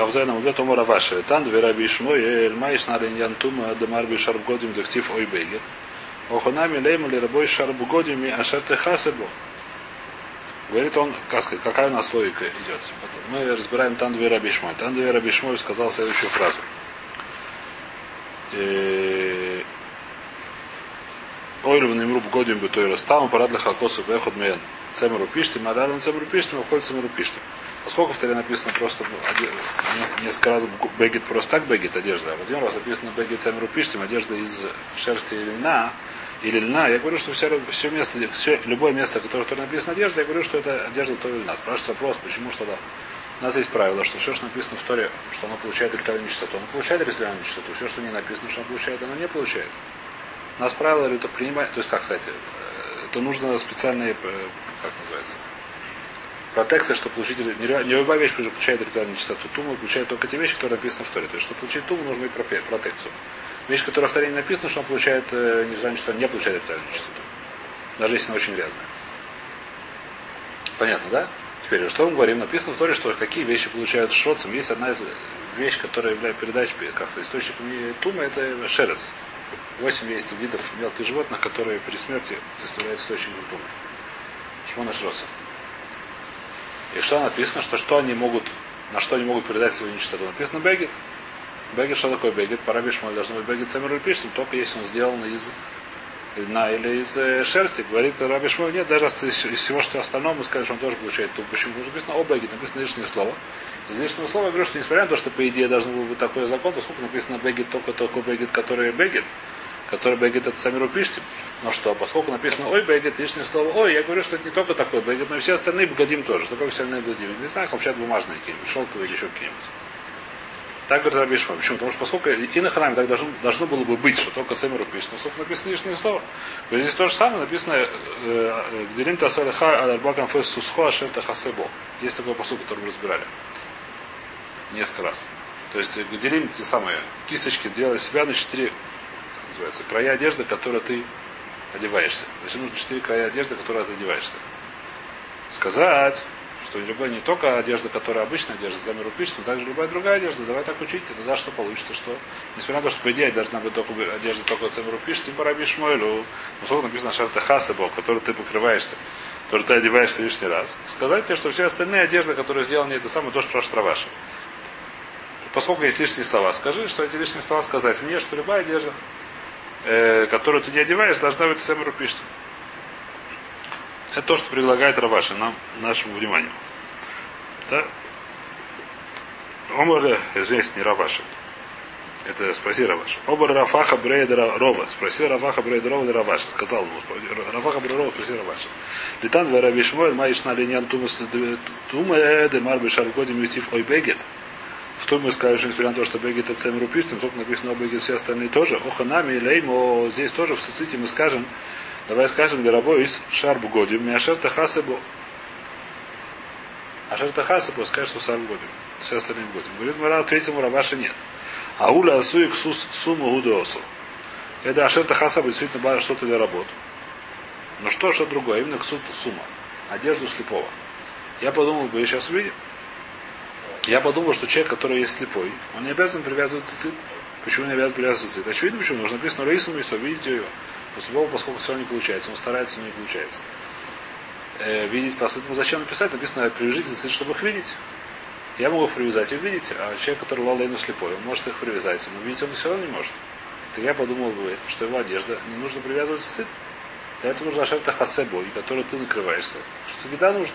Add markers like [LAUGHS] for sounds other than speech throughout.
Кавзайна Мудет Омара Ваши. Тан Двера Бишмой, Эль Майш Нарин Янтума, Демар Бишарб Годим, Дехтив Ой Бегет. Оханами Лейма ли Рабой Шарб Годим, Ашер Техасебо. Говорит он, какая у нас логика идет. Мы разбираем Тан Двера Бишмой. Тан Двера Бишмой сказал следующую фразу. Ойлю Немруб Годим Бетойрос. Там парад Лехакосу Бехот Мен. Цемеру Пиштим, а рядом Цемеру Пиштим, а входит Цемеру Пиштим. Поскольку в Таре написано просто несколько раз бегет просто так бегет одежда, а в один раз написано бегет Цемеру Пиштим, одежда из шерсти или льна, или льна, я говорю, что все, все место, все, любое место, которое, которое написано одежда, я говорю, что это одежда то или льна. Спрашивается вопрос, почему что-то у нас есть правило, что все, что написано в Торе, что оно получает ритуальную чистоту, оно получает ритуальную чистоту. Все, что не написано, что оно получает, оно не получает. У нас правило это принимать, то есть как, кстати, это нужно специальные, как называется, протекция, чтобы получить, не любая вещь получает ритуальную чистоту. Туму получает только те вещи, которые написаны в Торе. То есть, чтобы получить туму, нужно иметь протекцию. Вещь, которая в Торе не написана, что он получает нежелание чистоту, не получает ритуальную чистоту. Даже если она очень грязная. Понятно, да? Теперь, что мы говорим? Написано в Торе, что какие вещи получают шроцем. Есть одна из вещей, которая является передачей, как источником тума, это шерец. Восемь есть видов мелких животных, которые при смерти представляют источником тумы. Шмона шроса. И что написано, что что они могут, на что они могут передать свою нечистоту? Написано бегет. Бегет, что такое бегет? Пора Бишмаль должен быть бегет самир пишем, только если он сделан из льна или из э, шерсти, говорит Раби Шмуэль, нет, даже из, из всего, что остальное, мы скажем, что он тоже получает ту. Почему? Потому что написано о бегет, написано лишнее слово. Из лишнего слова я говорю, что несмотря на то, что по идее должен был быть такой закон, поскольку написано бегет только только бегет, который бегет, который бегет это самиру пиштим. Но что, поскольку написано ой бегет, лишнее слово ой, я говорю, что это не только такой бегет, но и все остальные богадим тоже. Что такое все остальные богадим? Не знаю, вообще бумажные какие-нибудь, шелковые или еще какие-нибудь. Так говорит Раби Шмон. Почему? Потому что поскольку и на храме так должно, должно было бы быть, что только Сэмеру пишет, но написано лишнее слово. Говорит, здесь то же самое написано Гдерим Тасалиха Аль-Бакам Фес Сусхо Ашерта Хасебо. Есть такой посуд, который мы разбирали. Несколько раз. То есть Гдерим те самые кисточки делали себя на четыре называется, края одежды, которые ты одеваешься. Значит, нужно четыре края одежды, которые ты одеваешься. Сказать, что любая не только одежда, которая обычная одежда, миру пишет, но также любая другая одежда. Давай так учить, и тогда что получится, что несмотря на то, что по идее должна быть только одежда только миру пишет, ты пора Мойлю, ну написано шарта хасабо, который ты покрываешься, который ты одеваешься лишний раз. Сказать тебе, что все остальные одежды, которые сделаны, это самое то, что про Штраваши. Поскольку есть лишние слова, скажи, что эти лишние слова сказать мне, что любая одежда, э, которую ты не одеваешь, должна быть Самиру пишет. Это то, что предлагает Раваши нам, нашему вниманию. Да? Омар, извините, не Раваши. Это спроси Раваши. Омар Рафаха Брейда Рова. Спроси Рафаха Брейда Рова или Раваши. Сказал ему. Рафаха Брейда Рова, спроси Раваши. Литан Вера Шмуэль, Маиш на линьян Тумас Туме, Демар Бешар Годим Ютив Ой Бегет. В том мы скажем, несмотря на то, что Бегет это Цемру пишет, сколько написано о Бегет, все остальные тоже. Оханами, Леймо, здесь тоже в Циците мы скажем, Давай скажем, Гарабо из Шарбу Годим, Мяшер Тахасебо. Ашер Тахасебо, скажет, что Сарбу Годим. Все остальные Годим. Говорит, Мара, ответил ему, Рабаши нет. А Уля Асуик Суму Гудеосу. Это Ашер Тахасебо действительно было что-то для работы. Но что, что другое, именно к суд сумма. Одежду слепого. Я подумал, бы, сейчас увидим. Я подумал, что человек, который есть слепой, он не обязан привязывать цицит. Почему не обязан привязывать цицит? Очевидно, почему. Нужно написано Раису Мисо, видите ее. После Бога, поскольку все не получается, он старается, но не получается. Э, видеть, поэтому зачем написать? Написано, привяжите цицит, чтобы их видеть. Я могу их привязать и видеть, а человек, который лалейну слепой, он может их привязать, но видеть он все равно не может. Так я подумал бы, что его одежда не нужно привязывать цицит. Для этого нужно ашерта хасебой, который ты накрываешься. Что беда нужна.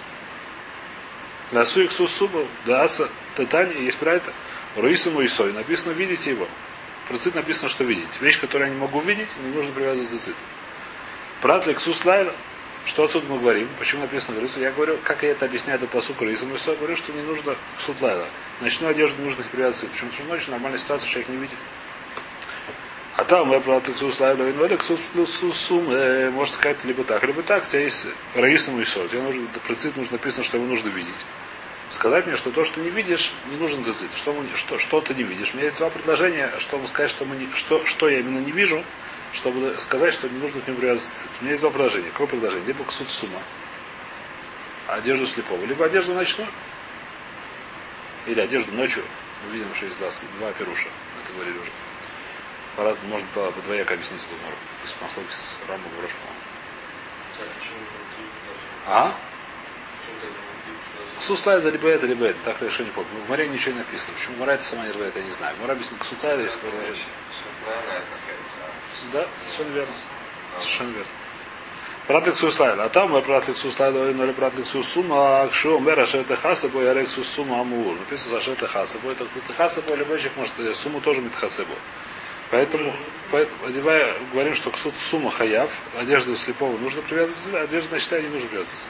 Ласу их сусубу, да аса, татани, есть про это. Руису и сой. Написано, видите его. Про цит написано, что видеть. Вещь, которую я не могу видеть, не нужно привязывать за цит. Прат лексус лайла. Что отсюда мы говорим? Почему написано Рису? Я говорю, как я это объясняю до посука Рису Я говорю, что не нужно суд лайла. Ночную одежду нужно привязывать. Почему? Потому что ночью нормальная ситуация, человек не видит. Там лексус лайла, но лексус плюс сум, может сказать либо так, либо так. У тебя есть Раисом и Сот. Тебе нужно, про цит нужно написано, что его нужно видеть сказать мне, что то, что не видишь, не нужен зацит. Что, мы, что, что ты не видишь. У меня есть два предложения, чтобы сказать, что, мы не, что, что я именно не вижу, чтобы сказать, что не нужно к нему привязываться. У меня есть два предложения. Какое предложение? Либо к суд сумма, одежду слепого, либо одежду ночную, или одежду ночью, Мы видим, что есть два, два пируша. Это говорили уже. По можно по, по двояко объяснить эту мору. Из послуги с Рамбом Рошком. А? Ксуста это либо это, либо это. Так не помню. В море ничего не написано. Почему Мара это сама не это, я не знаю. Мара объяснит ксута, если продолжать. Да, совершенно верно. Совершенно верно. Прат лексу слайла. А там прат лексу слайла, но прат лексу сума, а кшу мера шета хасабо, я лексу сума амур. Написано за шета хасабо. Это хасабо, любойчик может, сумму тоже митхасабо. Поэтому, одевая, говорим, что к сумма хаяв, одежду слепого нужно привязывать, а одежду на не нужно привязывать.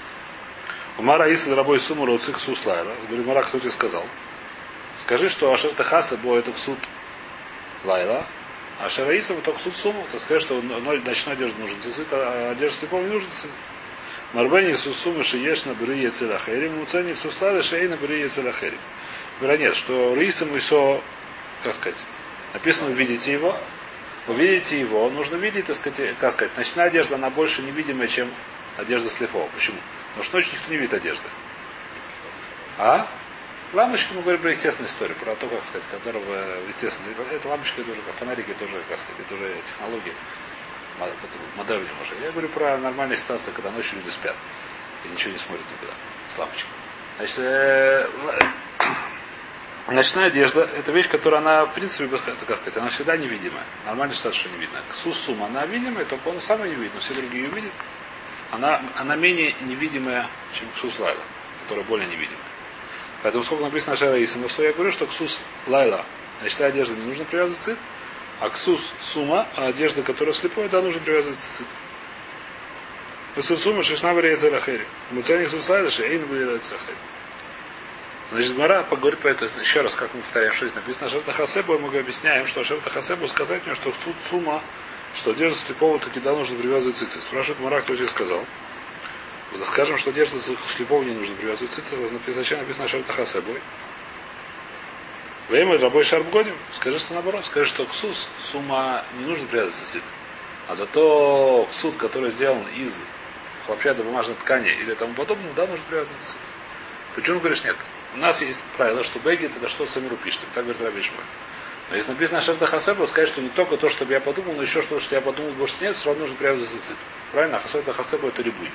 Умара Иса рабой сумму роцик суслайра. Говорит, Мара, кто тебе сказал? Скажи, что Ашер Тахаса было это суд Лайла, а Шараисам только суд сумму, то скажи, что ноль ночной одежды нужен цицит, а одежда слепого не нужен цицит. Марбени сусумы шиеш на брие целахерим, муцени суслайра шей на брие целахерим. Говорят, нет, что Рисам и Со, как сказать, написано, увидите его, увидите его, нужно видеть, так сказать, как сказать, ночная одежда, она больше невидимая, чем одежда слепого. Почему? Потому что ночью никто не видит одежды. А? Лампочки, мы говорим про естественную историю, про то, как сказать, которого, естественно, это лампочка, это уже как фонарики, это уже, как сказать, это уже технологии модернее может. Я говорю про нормальную ситуацию, когда ночью люди спят и ничего не смотрят никуда с лампочкой. Значит, э, ночная одежда это вещь, которая она, в принципе, как сказать, она всегда невидимая. Нормально ситуация, что не видно. Сусум, она видимая, только он сам не видит, но все другие ее видят она, она менее невидимая, чем ксус лайла, которая более невидимая. Поэтому сколько написано Шара Исама, что я говорю, что ксус лайла, значит, одежда не нужно привязывать цит, а ксус сума, а одежда, которая слепой, да, нужно привязывать цит. Ксус сума шишна вариется лахери. Мы ценим ксус лайла, шейн вариется лахери. Значит, Мара поговорит про это еще раз, как мы повторяем, что здесь написано Шерта Хасебу, мы объясняем, что Шерта Хасебу сказать мне, что суд сума что одежда слепого таки да нужно привязывать цицит. Спрашивает Мара, кто тебе сказал. Скажем, что одежда слепого не нужно привязывать цицит, зачем написано Шартаха собой. Время рабой шарп годим. Скажи, что наоборот. Скажи, что ксус, сумма не нужно привязывать цицит. А зато ксут, который сделан из хлопчатой бумажной ткани или тому подобного, да, нужно привязывать цицит. Почему говоришь нет? У нас есть правило, что бегет это что самиру. Так говорит Рабишмой. Но если написано Шерта Хасеба, сказать, что не только то, чтобы я подумал, но еще что, что я подумал, больше нет, все равно нужно привязывать цицит. Правильно? А Хасеба это рябуй.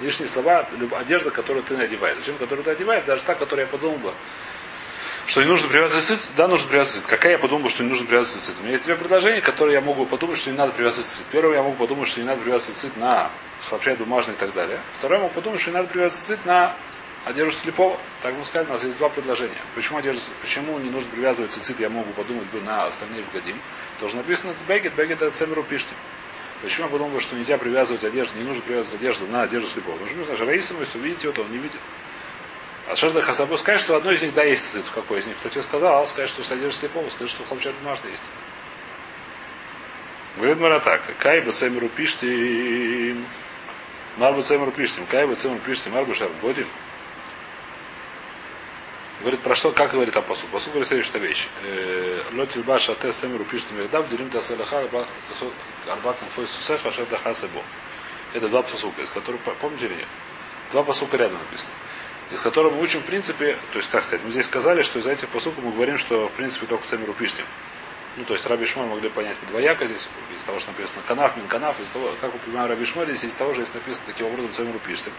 Лишние слова, одежда, которую ты надеваешь. Зачем, которую ты одеваешь, даже та, которую я подумал бы, что не нужно привязывать цицит, да, нужно привязывать цицит. Какая я подумал, что не нужно привязывать цицит? У меня есть две предложения, которые я могу подумать, что не надо привязывать цицит. Первое, я могу подумать, что не надо привязывать цицит на хлопчай бумажный и так далее. Второе, я могу подумать, что не надо привязывать цицит на одежду слепого. Так мы сказали, у нас есть два предложения. Почему одежда, почему не нужно привязывать цицит, я могу подумать бы на остальные вгодим. Тоже написано бегет, бегет это цемеру пишите. Почему я подумал, что нельзя привязывать одежду, не нужно привязывать одежду на одежду слепого? Потому что нужно Раисом, если увидите его, он не видит. А Шерда Хасабу скажет, что одно из них да есть цицит. Какой из них? Кто тебе сказал? А скажет, что с одеждой слепого, скажет, что хлопчат бумажный есть. Говорит Мара так. Кай бы цемеру пишите. Марбу цемеру пишите. Кай бы цемеру пишите. Марбу шар бодим. Говорит, про что, как говорит Апасу? Пасу говорит следующая вещь. «Э, Лотиль баша те семеру пишет мирдав, делим та селаха, арбатом фой сусеха, шердаха себо. Это два посука, из которых, помните или нет? Два посука рядом написано. Из которых мы учим, в принципе, то есть, как сказать, мы здесь сказали, что из этих посуков мы говорим, что, в принципе, только цемеру пишем. Ну, то есть Раби Шмой могли понять двояко здесь, из того, что написано канав, мин канав, из того, как понимаем Раби Шмой, здесь из того же, если написано таким образом цемеру пишем.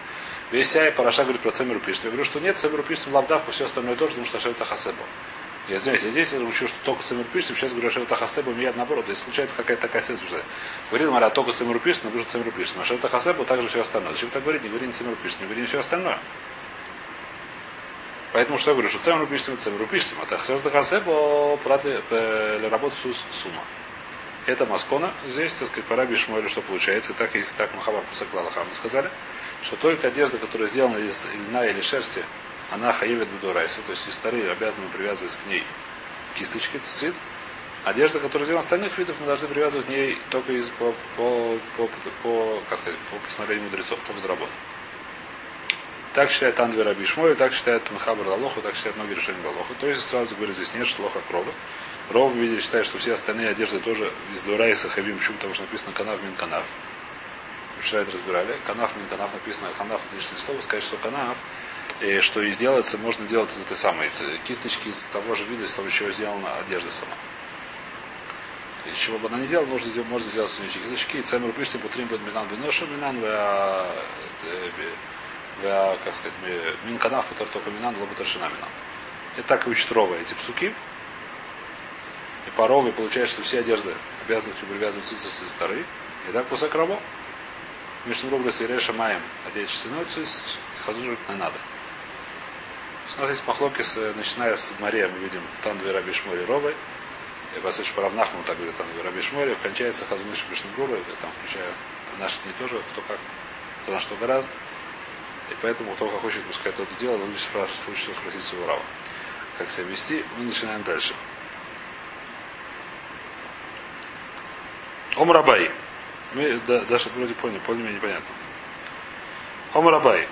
Весь Сяй Параша говорит про Цемеру пишет. Я говорю, что нет, Цемеру пишет лавдавку, все остальное тоже, потому что Ашер Хасебо. Я извиняюсь, я здесь учу, что только Цемеру пишет, сейчас говорю Ашер Хасебо, меня наоборот. То есть случается какая-то такая ситуация. Говорит Мара, только Цемеру пишет, но говорю, Цемеру пишет. Но Ашер Хасебо также все остальное. Зачем так говорить? Не говори не Цемеру пишет, не говори все остальное. Поэтому что я говорю, что Цемеру пишет, Цемеру пишет. Это Хасебо работать с сума. Это Маскона. Здесь, так сказать, пора Бишмуэлю, что получается. И так, если так Махабар Пусаклалаха мы сказали что только одежда, которая сделана из льна или шерсти, она хаевит бедурайса, то есть из стары обязаны привязывать к ней кисточки, цицит. Одежда, которая сделана из остальных видов, мы должны привязывать к ней только из, по, по, по, по, как сказать, по постановлению мудрецов, только работы. Так считает Андвер Абишмой, так считает Махабр Лалоху, так считает многие решения Лалоху. То есть сразу говорю, здесь нет, что лоха крови. Ров видели, считает, что все остальные одежды тоже из Дурайса Хавим, почему? Потому что написано канав мин канав. Вчера это разбирали. Канаф, не канаф написано, канаф это лишнее слово. Сказать, что канаф И что и делается, можно делать из этой самой кисточки из того же вида, из того, чего сделана одежда сама. Из чего бы она не сделала, сделать, можно сделать с нее кисточки. Цемер пишет, путрим будет минан биношу, минан как сказать, минканав, который только минан, лоботаршина минан. И так и учит Рова эти псуки. И по Рове получается, что все одежды обязаны привязывать цицис и старые. И так кусок рамо. Между другом, если Реша Маем одеть шестяной цицис, хазужить не надо. У нас есть махлокис, начиная с Мария, мы видим Тандве Раби Шмори Ровы. И Васыч Паравнахму так говорит Тандве Раби Шмори. Кончается Хазуныш Бишнагуру, там включая наши не тоже, кто как, кто на что гораздо. И поэтому кто как хочет пускай это дело, лучше спрашивать, лучше спросить своего рава. Как себя вести, мы начинаем дальше. Омрабай. Мы да, даже вроде поняли, поняли меня непонятно. Омрабай.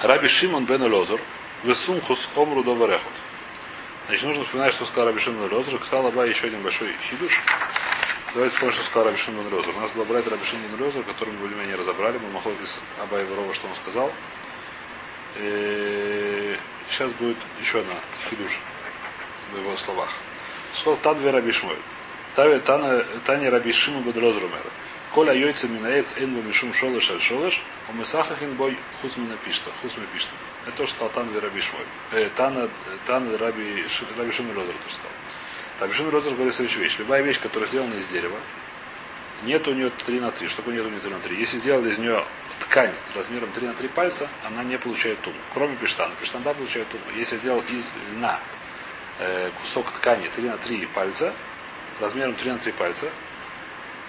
Раби Шимон бен Лозер, Весумхус Омру Доварехот. Значит, нужно вспоминать, что сказал Раби Шимон Лозер. Сказал Абай еще один большой хидуш. Давайте вспомним, что сказал Раби Шимон бен. У нас был брат Раби Шимон бен Лозер, который мы более-менее разобрали. Мы махали из Абай Ворова, что он сказал. И сейчас будет еще одна хидуш в его словах. Сказал Тадве Раби Шмой. Таня Раби Шимон бен Лозер умер. Коля йойца минаец эн мишум шолыш аль шолыш, у месахахин бой хус мина пишта, хус ми пишта. Это то, что сказал Тан Раби Шмой. Э, Тан, Тан Раби, Раби Шимон Розер то сказал. Раби Шимон Розер говорит следующую вещь. Любая вещь, которая сделана из дерева, нет у нее 3 на 3. Что такое нет у нее 3 на 3? Если сделали из нее ткань размером 3 на 3 пальца, она не получает туму. Кроме пештана. Пештан да получает туму. Если сделал из льна э, кусок ткани 3 на 3 пальца, размером 3 на 3 пальца,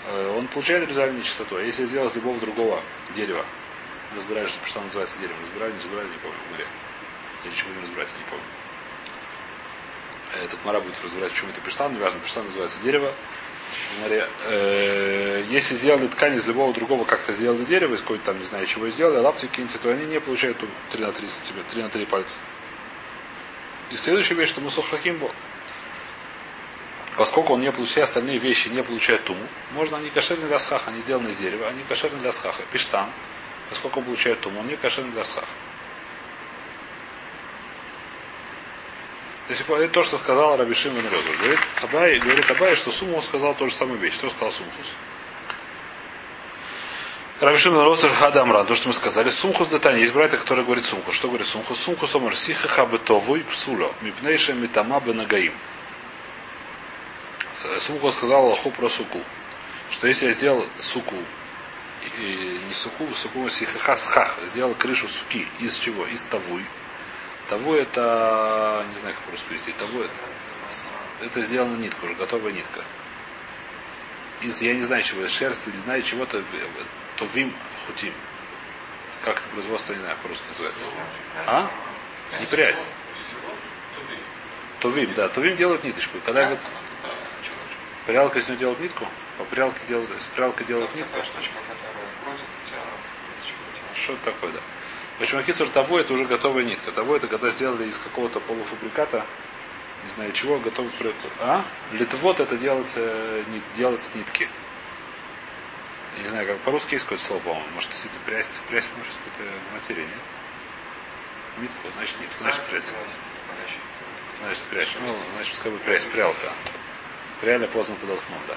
э, он получает ритуальную нечистоту. А если сделал из любого другого дерева, разбирали, что, что называется деревом, разбирали, не разбирали, не помню, в море. Или чего не разбирать, я не помню. Этот мара будет разбирать, почему это пештан, неважно, пештан называется дерево. Э, если сделали ткань из любого другого, как-то сделали дерево, из какой-то там, не знаю, чего сделали, лапти киньте, то они не получают 3 на 3 сантиметра, 3 на 3 пальца. И следующая вещь, что мы сухахим был поскольку он не получает, все остальные вещи не получают туму, можно они кошерны для схаха, они сделаны из дерева, они кошерны для схаха. Пиштан, поскольку он получает туму, он не кошерны для схаха. То есть то, что сказал Раби Шимон Розер. Говорит Абай, говорит Абай, что Суму сказал ту же самую вещь. Что сказал Сумхус? Раби Шимон Розер Адамран, то, что мы сказали. Сумхус Датани. Есть братья, которые говорят Сумхус. Что говорит Сумхус? Сумхус Омар Сиха Хабетовуй Псуло. Мипнейша Митама Бенагаим. Сумку сказал Аллаху про суку. Что если я сделал суку, и не суку, суку сихаха схах, сделал крышу суки из чего? Из тавуй. Тавуй это, не знаю, как просто перевести, тавуй это, это сделана нитка, уже готовая нитка. Из, я не знаю чего, из шерсти, не знаю чего-то, то вим хутим. Как это производство, не знаю, по-русски называется. А? Не прядь. Тувим, да. Тувим делают ниточку. Когда говорят, Прялка из него делает нитку? По прялке делают, прялка делает нитку? Что такое, да? В общем, акицур того это уже готовая нитка. Того это когда сделали из какого-то полуфабриката, не знаю чего, готовый А? Литвот это делается, делается нитки. Я не знаю, как по-русски есть какое-то слово, по-моему. Может, действительно прясть. Прясть, может, какая-то материя, нет? Нитку, значит нитку, значит прясть. Значит прясть. Ну, значит, скажем, прясть, прялка. Реально поздно подолкнул, да.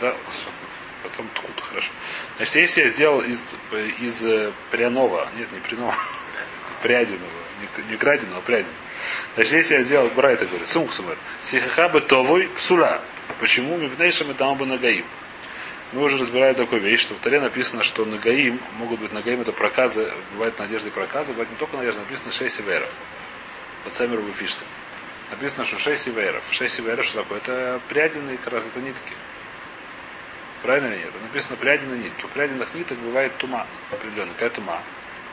Да, потом ткут, хорошо. Значит, если я сделал из, из э, пряного, нет, не пряного, [LAUGHS] прядиного, не, не краденого, а прядиного. Значит, если я сделал, Брайта говорит, сумксумер, сихахабы товой псула. Почему мипнейшим и там бы нагаим? Мы уже разбирали такую вещь, что в Таре написано, что нагаим, могут быть нагаим, это проказы, бывает надежды проказы, бывает не только надежда, написано 6 северов. Под Самиру вы пишете написано, что 6 сиверов. 6 сиверов что такое? Это прядины, как раз это нитки. Правильно или нет? Это написано прядины нитки. У прядиных ниток бывает тума определенная. Какая тума?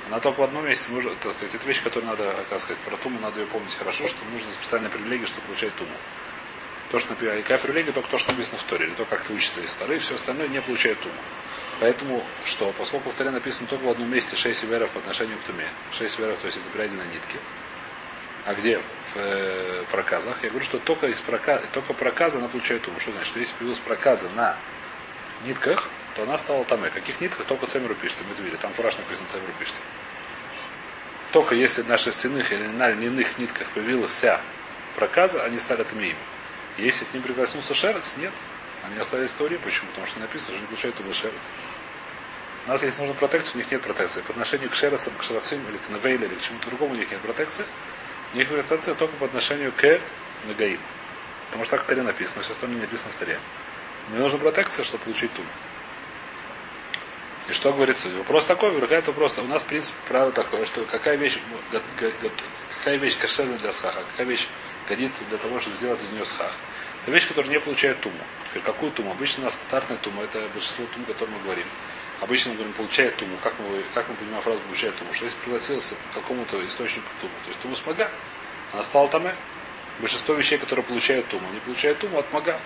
Она только в одном месте может, так сказать, это вещь, которую надо, как про туму надо ее помнить хорошо, что нужно специальная привилегия, чтобы получать туму. То, что например, какая привилегия, только то, что написано в Торе, или то, как ты учится из Торы, все остальное не получает туму. Поэтому, что, поскольку в Торе написано только в одном месте 6 северов по отношению к туме, 6 северов, то есть это прядины нитки, а где? В э, проказах. Я говорю, что только из проказа, только проказа она получает уму. Что значит? Что если появилась проказа на нитках, то она стала там. Каких нитках только цемеру пишет. Мы видели. Там фураж написано цемеру пишет. Только если на шерстяных или на льняных нитках появилась вся проказа, они стали тмеями. Если к ним прикоснулся шерец, нет. Они остались в. Почему? Потому что написано, что не получают его шерец. У нас, если нужна протекция, у них нет протекции. По отношению к шерецам, к шерацим или к навейле или к чему-то другому у них нет протекции. У них протекция только по отношению к нагаим. Потому что так в Таре написано, сейчас там не написано в Таре. Мне нужна протекция, чтобы получить ту. И что говорит судья? Вопрос такой, возникает вопрос. У нас принцип правило такое, что какая вещь, какая вещь кошерна для схаха, какая вещь годится для того, чтобы сделать из нее схах. Это вещь, которая не получает туму. Теперь какую туму? Обычно у нас стандартная тума, это большинство тум, о котором мы говорим. Обычно мы говорим, получает туму. Как мы, как мы понимаем фразу получает туму? Что если пригласился к какому-то источнику туму, то есть туму смога, она стала там. Большинство вещей, которые получают туму, они получают туму от мага.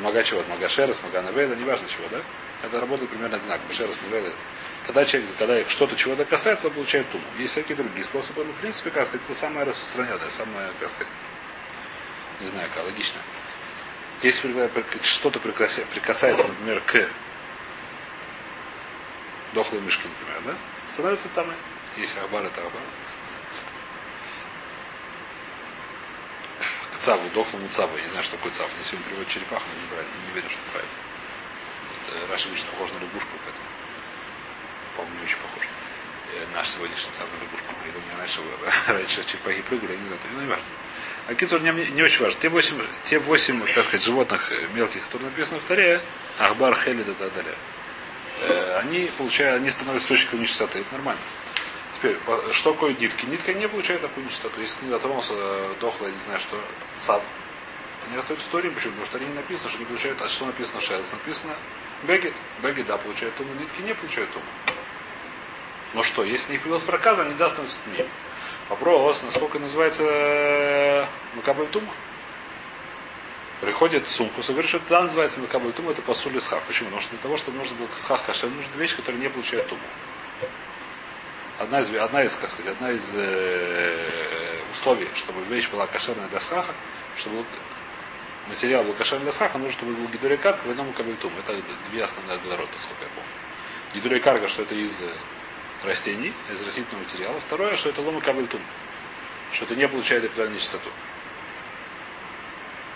Мага чего? Мага шерес, мага наведа, неважно чего, да? Это работает примерно одинаково. Шерес наведа. Когда человек, когда что-то чего-то касается, он получает туму. Есть всякие другие способы, но в принципе, как сказать, это самое распространенное, самое, как сказать, не знаю, как логично. Если что-то прикасается, например, к дохлой мышки, например, да? Становится там. Если Ахбар, это Ахбар. Цаву, дохлому цаву. Я не знаю, что такое цав. Если он приводит черепаху, не, брать, не верю, что правильно. Это Раша обычно похож на лягушку, поэтому, по-моему, не очень похож. Э, наш сегодняшний цав на лягушку. Или у меня раньше, [LAUGHS] раньше черепахи прыгали, я не знаю, ну не важно. А кицур не, не очень важно. Те восемь, те восемь, как сказать, животных э, мелких, которые написаны в Таре, Ахбар, Хелид и так далее Э, они получают, они становятся источником нечистоты. Это нормально. Теперь, что такое нитки? Нитка не получает такую нечистоту. Если не дотронулся, э, дохло, я не знаю, что, цав, они остаются в истории. Почему? Потому что они не написано, что не получают, а что написано шелс? Написано бегет. Бегет, да, получает туму, нитки не получают туму. Но что, если не появилась проказа, они да становятся тмим. Вопрос, насколько называется э, Макабель Тума? приходит сумку, и говорит, что это называется Макабель Тума, это посули схах. Почему? Потому что для того, чтобы нужно было схах кашель, нужна вещь, которая не получает туму. Одна из, одна из, как сказать, одна из э, условий, чтобы вещь была кошерная для схаха, чтобы материал был кошерный для схаха, нужно, чтобы был гидурей карка в одном кабельтум. Это две основные огороды, сколько я помню. Гидурей карка, что это из растений, из растительного материала. Второе, что это лома кабельтум. Что это не получает эпидальную чистоту.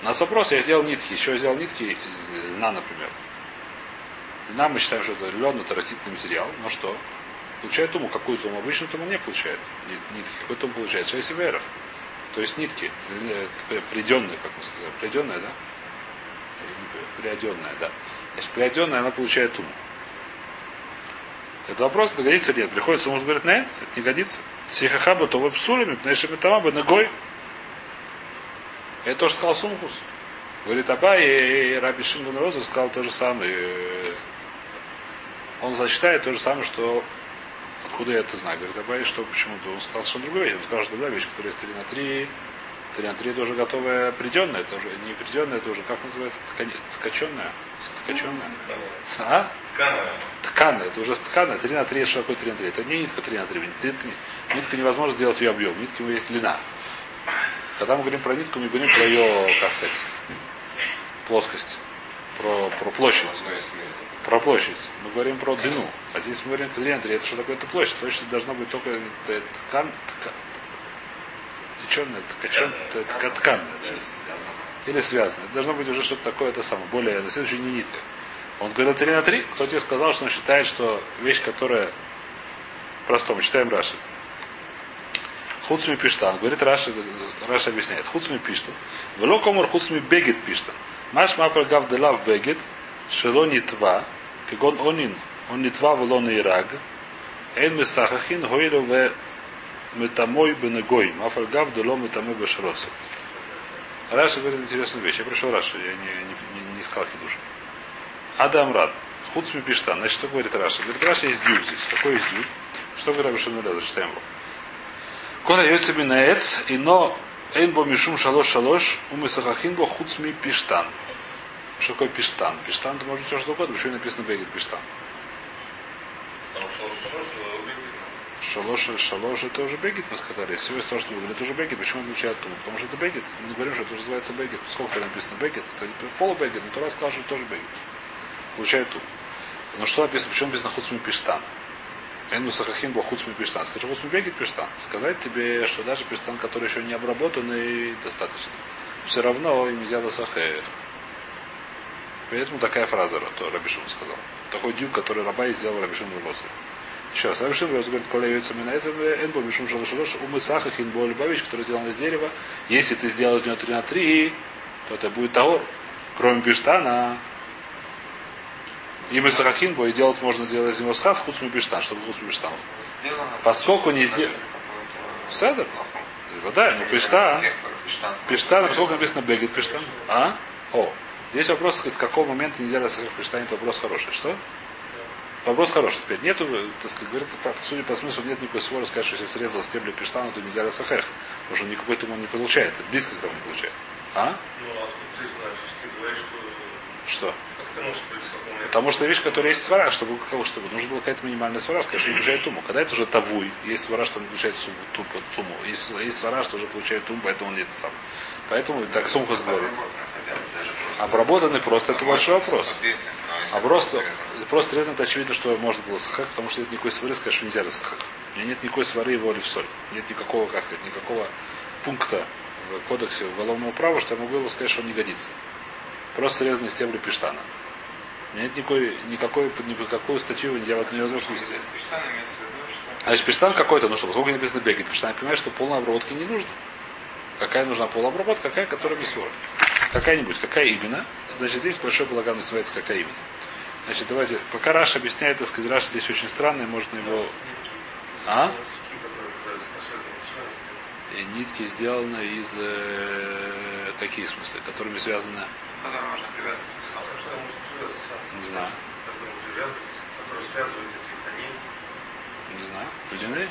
У нас вопрос, я сделал нитки, еще сделал нитки из льна, например. Льна мы считаем, что это лен, это растительный материал. Но что? Получает туму, какую туму? Обычную туму не получает. Нитки. Какой туму получает? 6 веров. То есть нитки. Э, приденные, как мы сказали. Приденная, да? Приоденная, да. Значит, приоденная, она получает туму. Это вопрос, это годится или нет. Приходится, может говорить, нет, это не годится. Сихахаба то что там ногой это то, что сказал Сумхус. Говорит, Аба и Раби Шинган Роза сказал то же самое. Он зачитает то же самое, что откуда я это знаю. Говорит, Абай, что почему-то он сказал что другую вещь. Он сказал, что другая вещь, которая есть 3 на 3. 3 на 3 это уже готовая приденная, это уже не приденная, это уже как называется, ткаченная? Ткаченная? А? Тканая. Тканая, это уже тканая. 3 на 3 это что такое 3 на 3? Это не нитка 3 на 3. Нитка, нитка невозможно сделать ее объем. Нитка есть длина. Когда мы говорим про нитку, мы говорим про ее, как сказать, плоскость, про, про площадь. Про площадь. Мы говорим про длину. А здесь мы говорим про длину. Это что такое? Это площадь. Площадь должна быть только ткань, ткань теченая, ткачен, ткань. Или связано. Это должно быть уже что-то такое, это самое, более, на следующий не нитка. Он говорил 3 на 3. Кто тебе сказал, что он считает, что вещь, которая простом, читаем Раши. Хуцми пиштан. Говорит Раша, Раша объясняет. Хуцми пиштан. Вело комор хуцми бегет пиштан. Маш мафер гав делав бегет. Шело нитва. Кегон онин. Он нитва вело нейраг. Эн месахахин хойло ве метамой бенегой. Мафер гав дело метамой бешроса. Раша говорит интересную вещь. Я пришел Раша, я не, не, не, не искал хидуша. Адам Рад. Хуцми пиштан. Значит, что говорит Раша? Говорит, Раша есть дюк здесь. Какой есть дюк? Что говорит Рабишин Зачитаем его. Коля йойца минаец, и но эйнбо мишум шалош шалош, умы сахахинбо хуцми пиштан. Что такое пиштан? Пиштан это может быть все что угодно, почему написано бегет пиштан? Шалош, шалош это уже бегет, мы сказали. Всего из того, что выглядит, это уже бегет. Почему он включает ту? Потому что это бегет. Мы не говорим, что это уже называется бегет. Сколько написано бегет? Это полубегет, но Тура сказал, что это тоже бегет. Получает ту. Ну что написано, почему написано хуцми пиштан? Эну сахахин был хуцми пиштан. Скажи, хуцми бегит пиштан. Сказать тебе, что даже пиштан, который еще не обработанный, достаточно. Все равно им нельзя сахех. Поэтому такая фраза, то Рабишун сказал. Такой дюк, который Рабай сделал Рабишун. Еще раз, Рабишун Лозер говорит, коля яйца минайца, энбо мишум шалашалош, умы сахах инбо любович, который сделан из дерева. Если ты сделаешь из него 3 на 3, то это будет того, кроме пиштана, и мы сахахин и делать можно делать из него схас, хуцми пиштан, чтобы хуцми пиштан. Поскольку не сделано. Седер? Да, ну пиштан. Пиштан, поскольку написано бегет пиштан. А? О, Здесь вопрос, с какого момента нельзя пиштан, это вопрос хороший. Что? Вопрос хороший. Теперь нету, так сказать, говорит, судя по смыслу, нет никакой ссоры сказать, что если срезал стебли пиштана, то нельзя рассахех. Потому что никакой туман не получает. Близко к тому не получает. А? Ну, а ты знаешь, ты говоришь, что... Что? Потому что вещь, которая есть свара, чтобы чтобы нужно было какая-то минимальная свара, сказать, что не получает туму. Когда это уже тавуй, есть свара, что он получает туму, туму. Есть, есть свара, что уже получает туму, поэтому он не это сам. Поэтому так Сумхас говорит. Обработанный просто это большой вопрос. А просто, просто резно это очевидно, что можно было сахак, потому что нет никакой свары, сказать, что нельзя сахак. У меня нет никакой свары воли в соль. Нет никакого, как сказать, никакого пункта в кодексе уголовного права, что я могу его сказать, что он не годится. Просто резанные стебли пиштана. У меня нет никакой, никакой, никакую статью нельзя невозможно вести. А если пиштан какой-то, ну что, поскольку не написано бегает, пиштан, я понимаю, что полной обработки не нужно. Какая нужна полуобработка, какая, которая без свора. Какая-нибудь, какая именно. Значит, здесь большой балаган называется какая именно. Значит, давайте, пока Раш объясняет, так сказать, Раш здесь очень странный, можно его... А? И нитки сделаны из... Э, какие смыслы? Которыми связаны... Которые можно привязывать к Не знаю. Который связывает эти. Не знаю. Ледяные?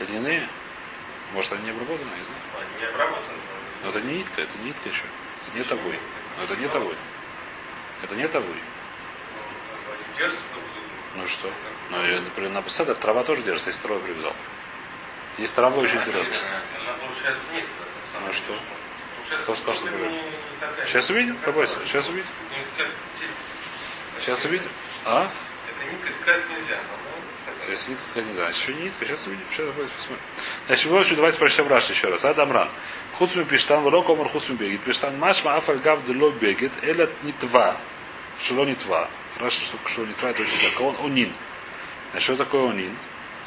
Ледяные? Может, они не обработаны, не знаю. Они не обработаны. Но это не нитка, это не нитка еще. Это не тавой. Но это не тавой. Это не тавой. Ну что? Ну, и, например, на Беседер трава тоже держится, если трава привязал. Есть трава очень нитка. Ну что? Кто сказал, что такая. Сейчас увидим, побойся. Сейчас увидим. Ткать. Сейчас увидим. А? Это нитка ткать нельзя. ткать. Если нитка, то не знаю. Еще не нитка, сейчас увидим. Сейчас давайте посмотрим. Значит, в общем, давайте прочтем Раш еще раз. Адамран. Хуцми пиштан, вло комар хуцми бегит. Пиштан машма афаль гав дело бегит. Элят нитва. Шело нитва. Раша, что что нитва, это очень так. Он онин. Значит, что такое онин?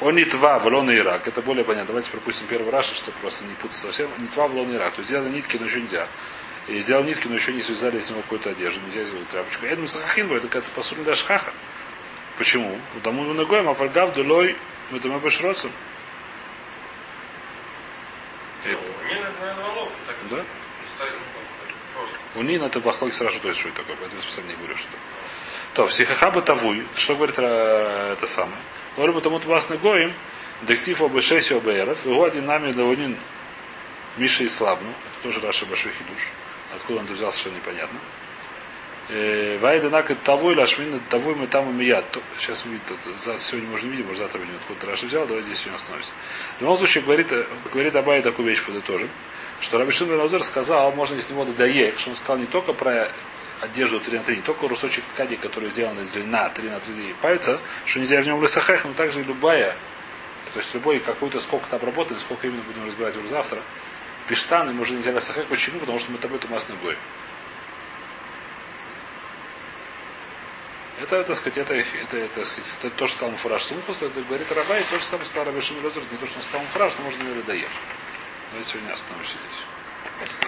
Он нитва, влон и ирак. Это более понятно. Давайте пропустим первый Раша, чтобы просто не путаться совсем. Нитва, влон и ирак. То есть сделали нитки, но еще нельзя. И сделал нитки, но еще не связали с него какую-то одежду. Нельзя сделать тряпочку. Эдм сахахин, это кажется посуль даже хаха. Почему? Потому что ногой афальгав делой мы там обошроцем. Ну, Не наверное, волок. Так Да? стоит, ну, У Нина это бахлоки сразу то есть, что это такое, поэтому я специально не говорю, что это. То, психахаба тавуй, что говорит э, это самое? Говорю, потому что вас гоим, дектив об шеси обэров, его один нами доводин Миша и Слабну, это тоже Раша большой хидуш, откуда он это взял, совершенно непонятно. Э, Вайденак это тавой, лашмин это тавой, мы там и. То- Сейчас за- сегодня можно видеть, может завтра видим, откуда Раша взял, давайте здесь сегодня остановимся. В любом случае, говорит, э, говорит Абай такую вещь подытожим, что Раби Шимон Лазер сказал, можно из него додаек, что он сказал не только про одежду 3 на 3, не только русочек ткани, который сделан из льна 3 на 3 пальца, что нельзя в нем лысахах, но также и любая, то есть любой какой-то сколько-то обработан, сколько именно будем разбирать уже завтра, пиштан, ему уже нельзя лысахах, почему? Потому что мы тобой тумасный гой. Это, так сказать, это, это, это, так сказать, это то, что сказал Муфураж Сумхус, это говорит Рабай, и то, что сказал Раби Шимон не то, что сказал Муфураж, но можно говорить Даеш. Давайте сегодня остановимся здесь.